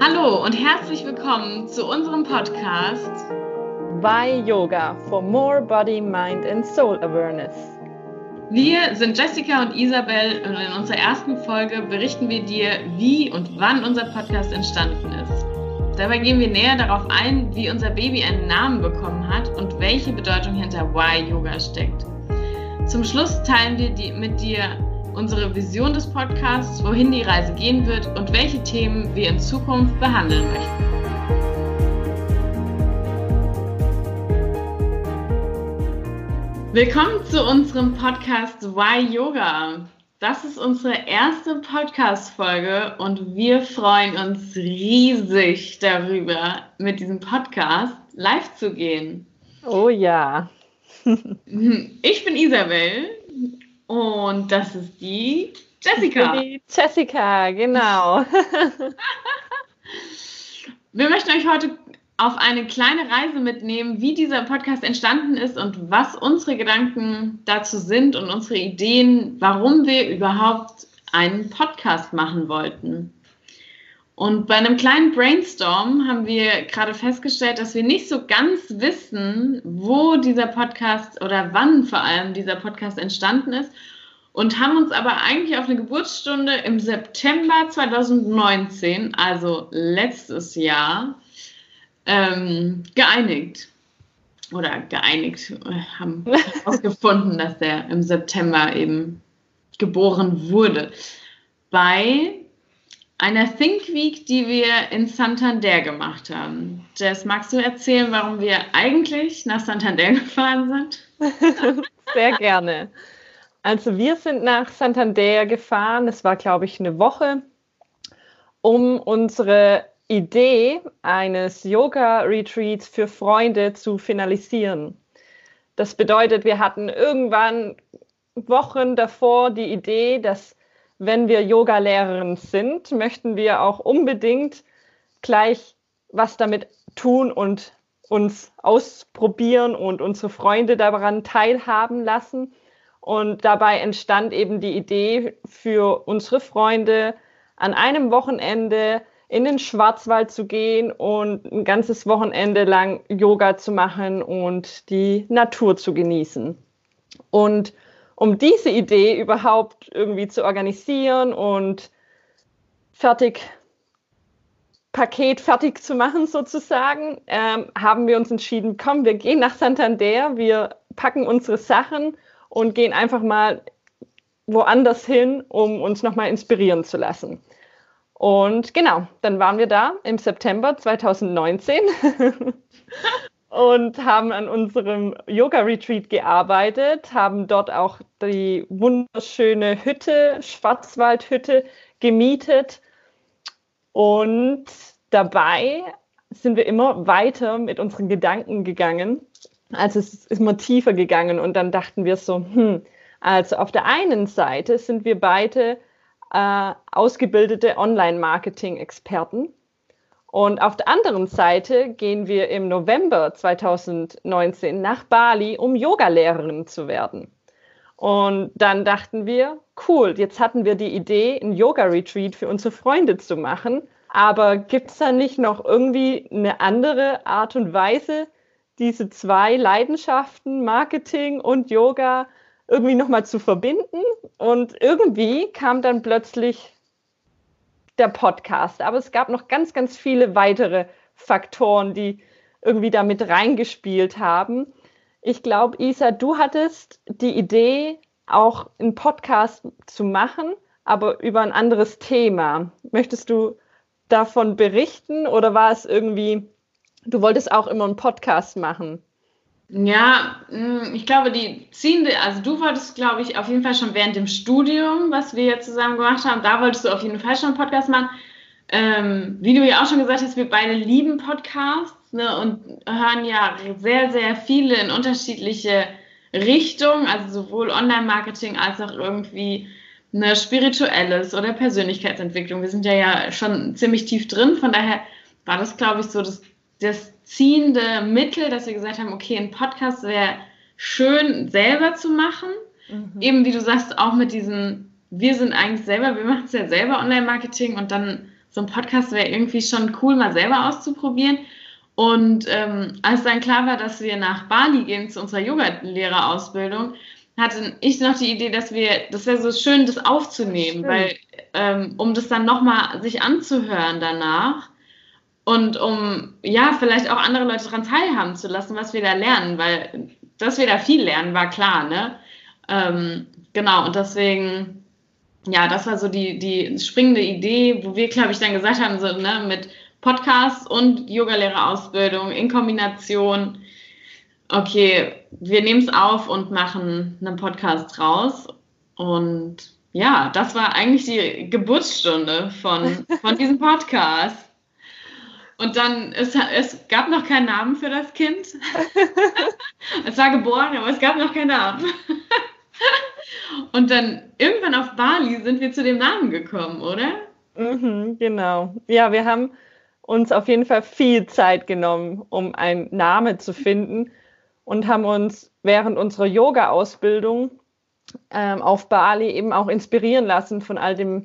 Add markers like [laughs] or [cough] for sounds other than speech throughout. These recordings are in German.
Hallo und herzlich willkommen zu unserem Podcast Why Yoga for More Body, Mind and Soul Awareness. Wir sind Jessica und Isabel und in unserer ersten Folge berichten wir dir, wie und wann unser Podcast entstanden ist. Dabei gehen wir näher darauf ein, wie unser Baby einen Namen bekommen hat und welche Bedeutung hinter Why Yoga steckt. Zum Schluss teilen wir die, mit dir unsere Vision des Podcasts, wohin die Reise gehen wird und welche Themen wir in Zukunft behandeln möchten. Willkommen zu unserem Podcast Why Yoga. Das ist unsere erste Podcast-Folge und wir freuen uns riesig darüber, mit diesem Podcast live zu gehen. Oh ja. Ich bin Isabel und das ist die Jessica. Die Jessica, genau. [laughs] Wir möchten euch heute auf eine kleine Reise mitnehmen, wie dieser Podcast entstanden ist und was unsere Gedanken dazu sind und unsere Ideen, warum wir überhaupt einen Podcast machen wollten. Und bei einem kleinen Brainstorm haben wir gerade festgestellt, dass wir nicht so ganz wissen, wo dieser Podcast oder wann vor allem dieser Podcast entstanden ist und haben uns aber eigentlich auf eine Geburtsstunde im September 2019, also letztes Jahr, ähm, geeinigt. Oder geeinigt, äh, haben herausgefunden, [laughs] dass der im September eben geboren wurde. Bei einer Think Week, die wir in Santander gemacht haben. Jess, magst du erzählen, warum wir eigentlich nach Santander [laughs] gefahren sind? [laughs] Sehr gerne. Also wir sind nach Santander gefahren. Es war, glaube ich, eine Woche, um unsere Idee eines Yoga-Retreats für Freunde zu finalisieren. Das bedeutet, wir hatten irgendwann Wochen davor die Idee, dass wenn wir Yoga-Lehrerin sind, möchten wir auch unbedingt gleich was damit tun und uns ausprobieren und unsere Freunde daran teilhaben lassen. Und dabei entstand eben die Idee für unsere Freunde, an einem Wochenende in den Schwarzwald zu gehen und ein ganzes Wochenende lang Yoga zu machen und die Natur zu genießen. Und um diese Idee überhaupt irgendwie zu organisieren und fertig, Paket fertig zu machen sozusagen, ähm, haben wir uns entschieden, komm, wir gehen nach Santander, wir packen unsere Sachen und gehen einfach mal woanders hin, um uns nochmal inspirieren zu lassen. Und genau, dann waren wir da im September 2019 [laughs] und haben an unserem Yoga-Retreat gearbeitet, haben dort auch die wunderschöne Hütte, Schwarzwaldhütte, gemietet. Und dabei sind wir immer weiter mit unseren Gedanken gegangen. Also es ist immer tiefer gegangen und dann dachten wir so, hm, also auf der einen Seite sind wir beide äh, ausgebildete Online-Marketing-Experten und auf der anderen Seite gehen wir im November 2019 nach Bali, um Yogalehrerin zu werden. Und dann dachten wir, cool, jetzt hatten wir die Idee, ein Yoga-Retreat für unsere Freunde zu machen. Aber gibt es da nicht noch irgendwie eine andere Art und Weise, diese zwei Leidenschaften, Marketing und Yoga, irgendwie nochmal zu verbinden? Und irgendwie kam dann plötzlich der Podcast. Aber es gab noch ganz, ganz viele weitere Faktoren, die irgendwie damit reingespielt haben. Ich glaube, Isa, du hattest die Idee, auch einen Podcast zu machen, aber über ein anderes Thema. Möchtest du davon berichten oder war es irgendwie, du wolltest auch immer einen Podcast machen? Ja, mm, ich glaube, die ziehende, also du wolltest, glaube ich, auf jeden Fall schon während dem Studium, was wir jetzt zusammen gemacht haben, da wolltest du auf jeden Fall schon einen Podcast machen. Ähm, wie du ja auch schon gesagt hast, wir beide lieben Podcasts ne, und hören ja sehr, sehr viele in unterschiedliche Richtungen, also sowohl Online-Marketing als auch irgendwie eine spirituelles oder Persönlichkeitsentwicklung. Wir sind ja, ja schon ziemlich tief drin, von daher war das, glaube ich, so das, das ziehende Mittel, dass wir gesagt haben, okay, ein Podcast wäre schön selber zu machen. Mhm. Eben wie du sagst, auch mit diesen, wir sind eigentlich selber, wir machen es ja selber Online-Marketing und dann so ein Podcast wäre irgendwie schon cool, mal selber auszuprobieren. Und ähm, als dann klar war, dass wir nach Bali gehen zu unserer Yoga-Lehrerausbildung, hatte ich noch die Idee, dass wir, das wäre so schön, das aufzunehmen, Stimmt. weil ähm, um das dann nochmal sich anzuhören danach und um ja vielleicht auch andere Leute daran teilhaben zu lassen, was wir da lernen, weil dass wir da viel lernen, war klar, ne? Ähm, genau, und deswegen, ja, das war so die, die springende Idee, wo wir, glaube ich, dann gesagt haben, so, ne, mit Podcast und Yogalehrerausbildung in Kombination. Okay, wir nehmen es auf und machen einen Podcast raus. Und ja, das war eigentlich die Geburtsstunde von, von diesem [laughs] Podcast. Und dann, es, es gab noch keinen Namen für das Kind. [laughs] es war geboren, aber es gab noch keinen Namen. [laughs] Und dann irgendwann auf Bali sind wir zu dem Namen gekommen, oder? Mhm, genau. Ja, wir haben uns auf jeden Fall viel Zeit genommen, um einen Namen zu finden und haben uns während unserer Yoga-Ausbildung ähm, auf Bali eben auch inspirieren lassen von all dem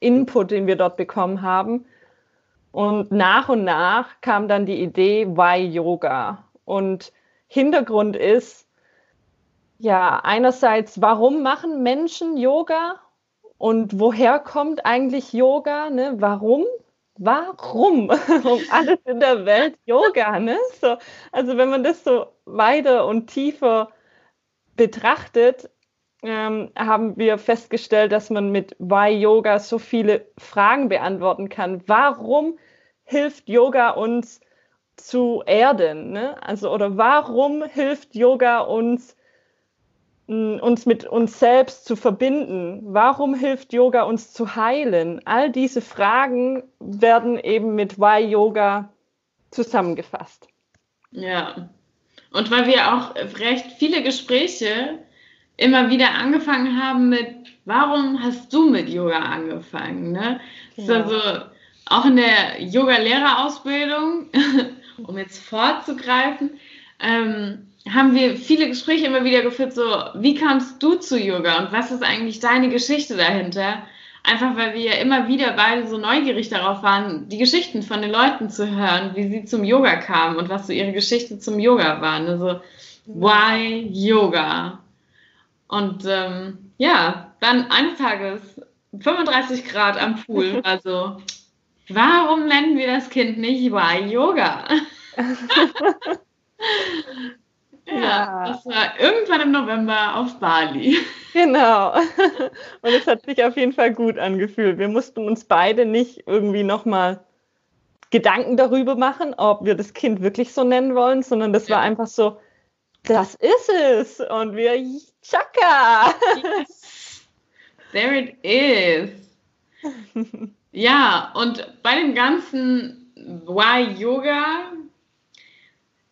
Input, den wir dort bekommen haben. Und nach und nach kam dann die Idee Why Yoga. Und Hintergrund ist, ja, einerseits, warum machen Menschen Yoga und woher kommt eigentlich Yoga? Ne? Warum? warum [laughs] um alles in der Welt Yoga? Ne? So, also wenn man das so weiter und tiefer betrachtet, ähm, haben wir festgestellt, dass man mit Why Yoga so viele Fragen beantworten kann. Warum hilft Yoga uns zu erden? Ne? Also, oder warum hilft Yoga uns uns mit uns selbst zu verbinden. Warum hilft Yoga uns zu heilen? All diese Fragen werden eben mit Why Yoga zusammengefasst. Ja. Und weil wir auch recht viele Gespräche immer wieder angefangen haben mit, warum hast du mit Yoga angefangen? Ne? Ja. Also auch in der Yoga-Lehrerausbildung, [laughs] um jetzt vorzugreifen, ähm, haben wir viele Gespräche immer wieder geführt, so, wie kamst du zu Yoga und was ist eigentlich deine Geschichte dahinter? Einfach weil wir ja immer wieder beide so neugierig darauf waren, die Geschichten von den Leuten zu hören, wie sie zum Yoga kamen und was so ihre Geschichte zum Yoga waren. Also, why Yoga? Und ähm, ja, dann eines Tages 35 Grad am Pool. [laughs] Also, warum nennen wir das Kind nicht Why Yoga? [laughs] Ja, das war irgendwann im November auf Bali. [laughs] Genau. Und es hat sich auf jeden Fall gut angefühlt. Wir mussten uns beide nicht irgendwie nochmal Gedanken darüber machen, ob wir das Kind wirklich so nennen wollen, sondern das ja. war einfach so, das ist es. Und wir, Chaka. Yes. [laughs] There it is. [laughs] ja, und bei dem ganzen Why Yoga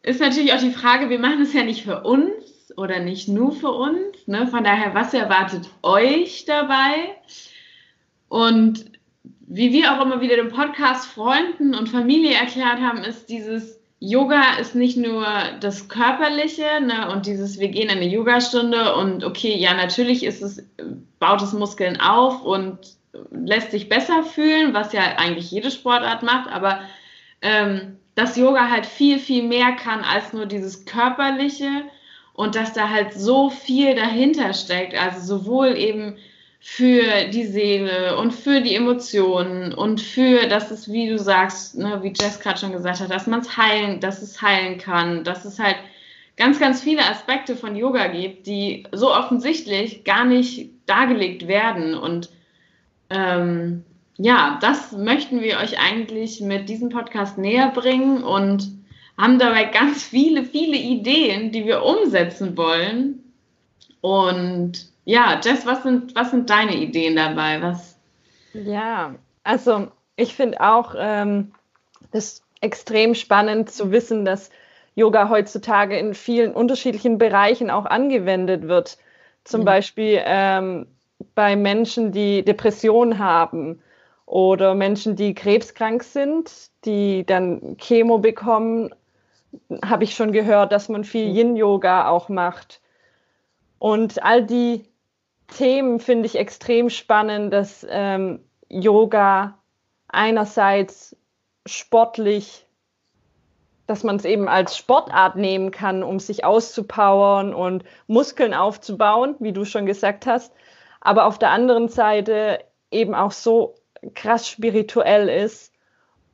ist natürlich auch die Frage, wir machen es ja nicht für uns oder nicht nur für uns. Ne? Von daher, was erwartet euch dabei? Und wie wir auch immer wieder dem Podcast Freunden und Familie erklärt haben, ist dieses Yoga ist nicht nur das Körperliche ne, und dieses, wir gehen in eine Yogastunde und okay, ja, natürlich ist es, baut es Muskeln auf und lässt sich besser fühlen, was ja eigentlich jede Sportart macht, aber ähm, dass Yoga halt viel, viel mehr kann als nur dieses Körperliche und dass da halt so viel dahinter steckt. Also sowohl eben für die Seele und für die Emotionen und für, dass es, wie du sagst, ne, wie Jess gerade schon gesagt hat, dass man es heilen, dass es heilen kann, dass es halt ganz, ganz viele Aspekte von Yoga gibt, die so offensichtlich gar nicht dargelegt werden und ähm, ja, das möchten wir euch eigentlich mit diesem Podcast näher bringen und haben dabei ganz viele, viele Ideen, die wir umsetzen wollen. Und ja, Jess, was sind, was sind deine Ideen dabei? Was? Ja, also ich finde auch ähm, das extrem spannend zu wissen, dass Yoga heutzutage in vielen unterschiedlichen Bereichen auch angewendet wird. Zum mhm. Beispiel ähm, bei Menschen, die Depressionen haben oder Menschen, die krebskrank sind, die dann Chemo bekommen, habe ich schon gehört, dass man viel mhm. Yin-Yoga auch macht. Und all die Themen finde ich extrem spannend, dass ähm, Yoga einerseits sportlich, dass man es eben als Sportart nehmen kann, um sich auszupowern und Muskeln aufzubauen, wie du schon gesagt hast, aber auf der anderen Seite eben auch so krass spirituell ist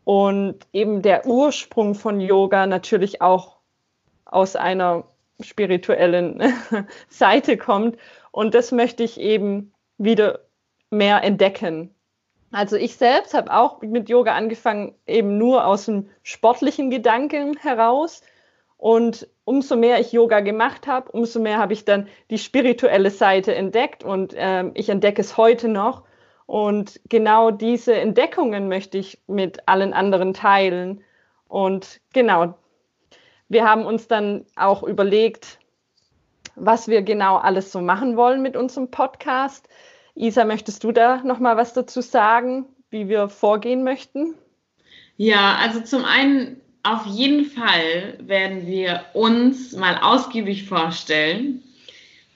und eben der Ursprung von Yoga natürlich auch aus einer spirituellen [laughs] Seite kommt. Und das möchte ich eben wieder mehr entdecken. Also ich selbst habe auch mit Yoga angefangen, eben nur aus dem sportlichen Gedanken heraus. Und umso mehr ich Yoga gemacht habe, umso mehr habe ich dann die spirituelle Seite entdeckt und äh, ich entdecke es heute noch. Und genau diese Entdeckungen möchte ich mit allen anderen teilen. Und genau, wir haben uns dann auch überlegt, was wir genau alles so machen wollen mit unserem Podcast. Isa, möchtest du da noch mal was dazu sagen, wie wir vorgehen möchten? Ja, also zum einen auf jeden Fall werden wir uns mal ausgiebig vorstellen,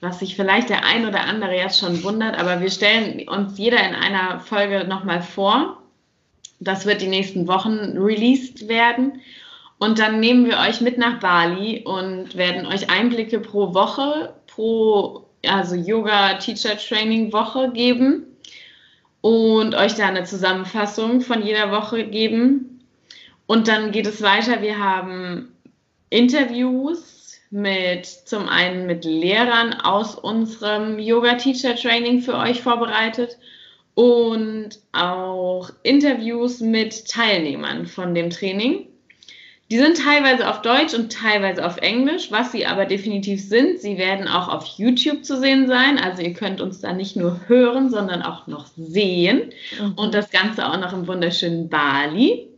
was sich vielleicht der ein oder andere jetzt schon wundert, aber wir stellen uns jeder in einer Folge nochmal vor. Das wird die nächsten Wochen released werden. Und dann nehmen wir euch mit nach Bali und werden euch Einblicke pro Woche, pro also Yoga Teacher Training Woche geben und euch da eine Zusammenfassung von jeder Woche geben. Und dann geht es weiter. Wir haben Interviews mit zum einen mit Lehrern aus unserem Yoga Teacher Training für euch vorbereitet und auch Interviews mit Teilnehmern von dem Training. Die sind teilweise auf Deutsch und teilweise auf Englisch, was sie aber definitiv sind. Sie werden auch auf YouTube zu sehen sein. Also ihr könnt uns da nicht nur hören, sondern auch noch sehen. Mhm. Und das Ganze auch noch im wunderschönen Bali.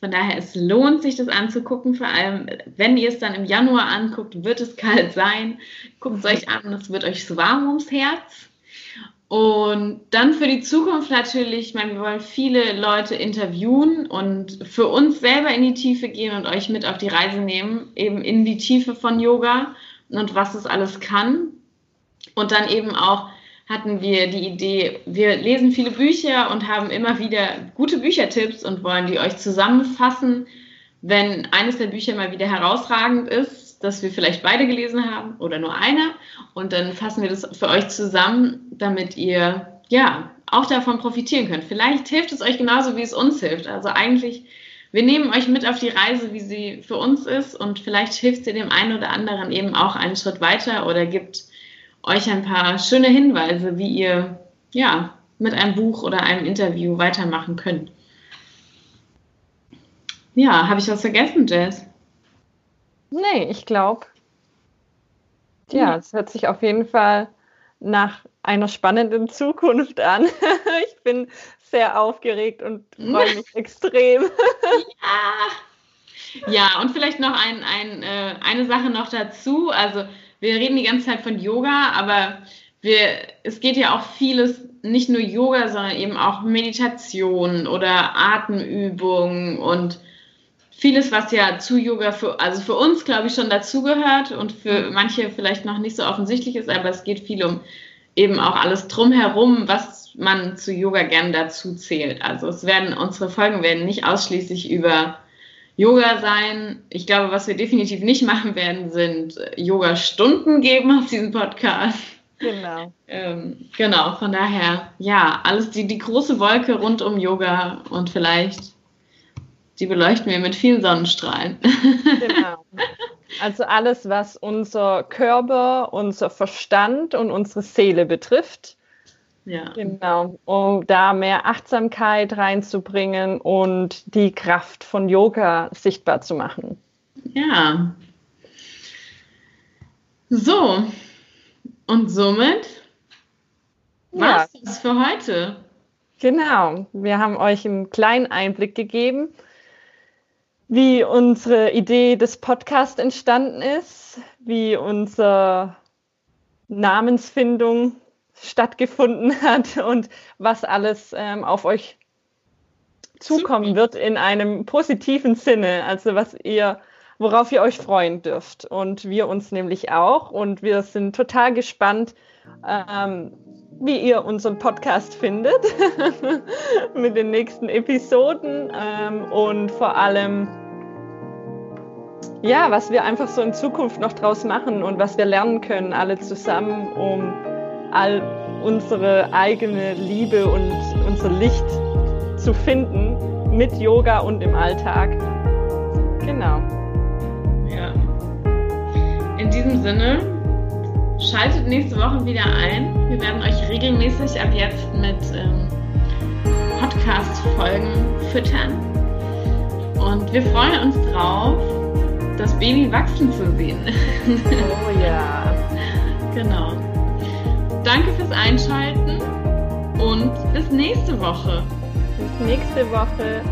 Von daher, es lohnt sich, das anzugucken. Vor allem, wenn ihr es dann im Januar anguckt, wird es kalt sein. Guckt es euch an, es wird euch so warm ums Herz. Und dann für die Zukunft natürlich, ich meine, wir wollen viele Leute interviewen und für uns selber in die Tiefe gehen und euch mit auf die Reise nehmen, eben in die Tiefe von Yoga und was es alles kann. Und dann eben auch hatten wir die Idee, wir lesen viele Bücher und haben immer wieder gute Büchertipps und wollen die euch zusammenfassen, wenn eines der Bücher mal wieder herausragend ist, dass wir vielleicht beide gelesen haben oder nur einer. Und dann fassen wir das für euch zusammen, damit ihr ja auch davon profitieren könnt. Vielleicht hilft es euch genauso, wie es uns hilft. Also eigentlich, wir nehmen euch mit auf die Reise, wie sie für uns ist und vielleicht hilft sie dem einen oder anderen eben auch einen Schritt weiter oder gibt euch ein paar schöne Hinweise, wie ihr ja mit einem Buch oder einem Interview weitermachen könnt. Ja, habe ich was vergessen, Jess? Nee, ich glaube. Ja, es hört sich auf jeden Fall nach einer spannenden Zukunft an. [laughs] ich bin sehr aufgeregt und freue mich [laughs] extrem. ja. ja, und vielleicht noch ein, ein, äh, eine Sache noch dazu. Also wir reden die ganze Zeit von Yoga, aber wir, es geht ja auch vieles, nicht nur Yoga, sondern eben auch Meditation oder Atemübungen und vieles, was ja zu Yoga für, also für uns, glaube ich, schon dazugehört und für manche vielleicht noch nicht so offensichtlich ist, aber es geht viel um eben auch alles drumherum, was man zu Yoga gern dazu zählt. Also es werden, unsere Folgen werden nicht ausschließlich über Yoga sein. Ich glaube, was wir definitiv nicht machen werden, sind Yoga-Stunden geben auf diesem Podcast. Genau. Ähm, genau, von daher, ja, alles die, die große Wolke rund um Yoga und vielleicht die beleuchten wir mit vielen Sonnenstrahlen. Genau. Also alles, was unser Körper, unser Verstand und unsere Seele betrifft. Ja. Genau, um da mehr Achtsamkeit reinzubringen und die Kraft von Yoga sichtbar zu machen. Ja. So, und somit war es für heute. Genau, wir haben euch einen kleinen Einblick gegeben, wie unsere Idee des Podcasts entstanden ist, wie unsere Namensfindung stattgefunden [laughs] hat und was alles ähm, auf euch zukommen wird in einem positiven Sinne. Also was ihr worauf ihr euch freuen dürft. Und wir uns nämlich auch. Und wir sind total gespannt, ähm, wie ihr unseren Podcast findet [laughs] mit den nächsten Episoden ähm, und vor allem, ja, was wir einfach so in Zukunft noch draus machen und was wir lernen können, alle zusammen, um all unsere eigene Liebe und unser Licht zu finden mit Yoga und im Alltag. Genau. Ja. In diesem Sinne, schaltet nächste Woche wieder ein. Wir werden euch regelmäßig ab jetzt mit ähm, Podcast-Folgen füttern. Und wir freuen uns drauf, das Baby wachsen zu sehen. Oh ja. [laughs] genau. Danke fürs Einschalten und bis nächste Woche. Bis nächste Woche.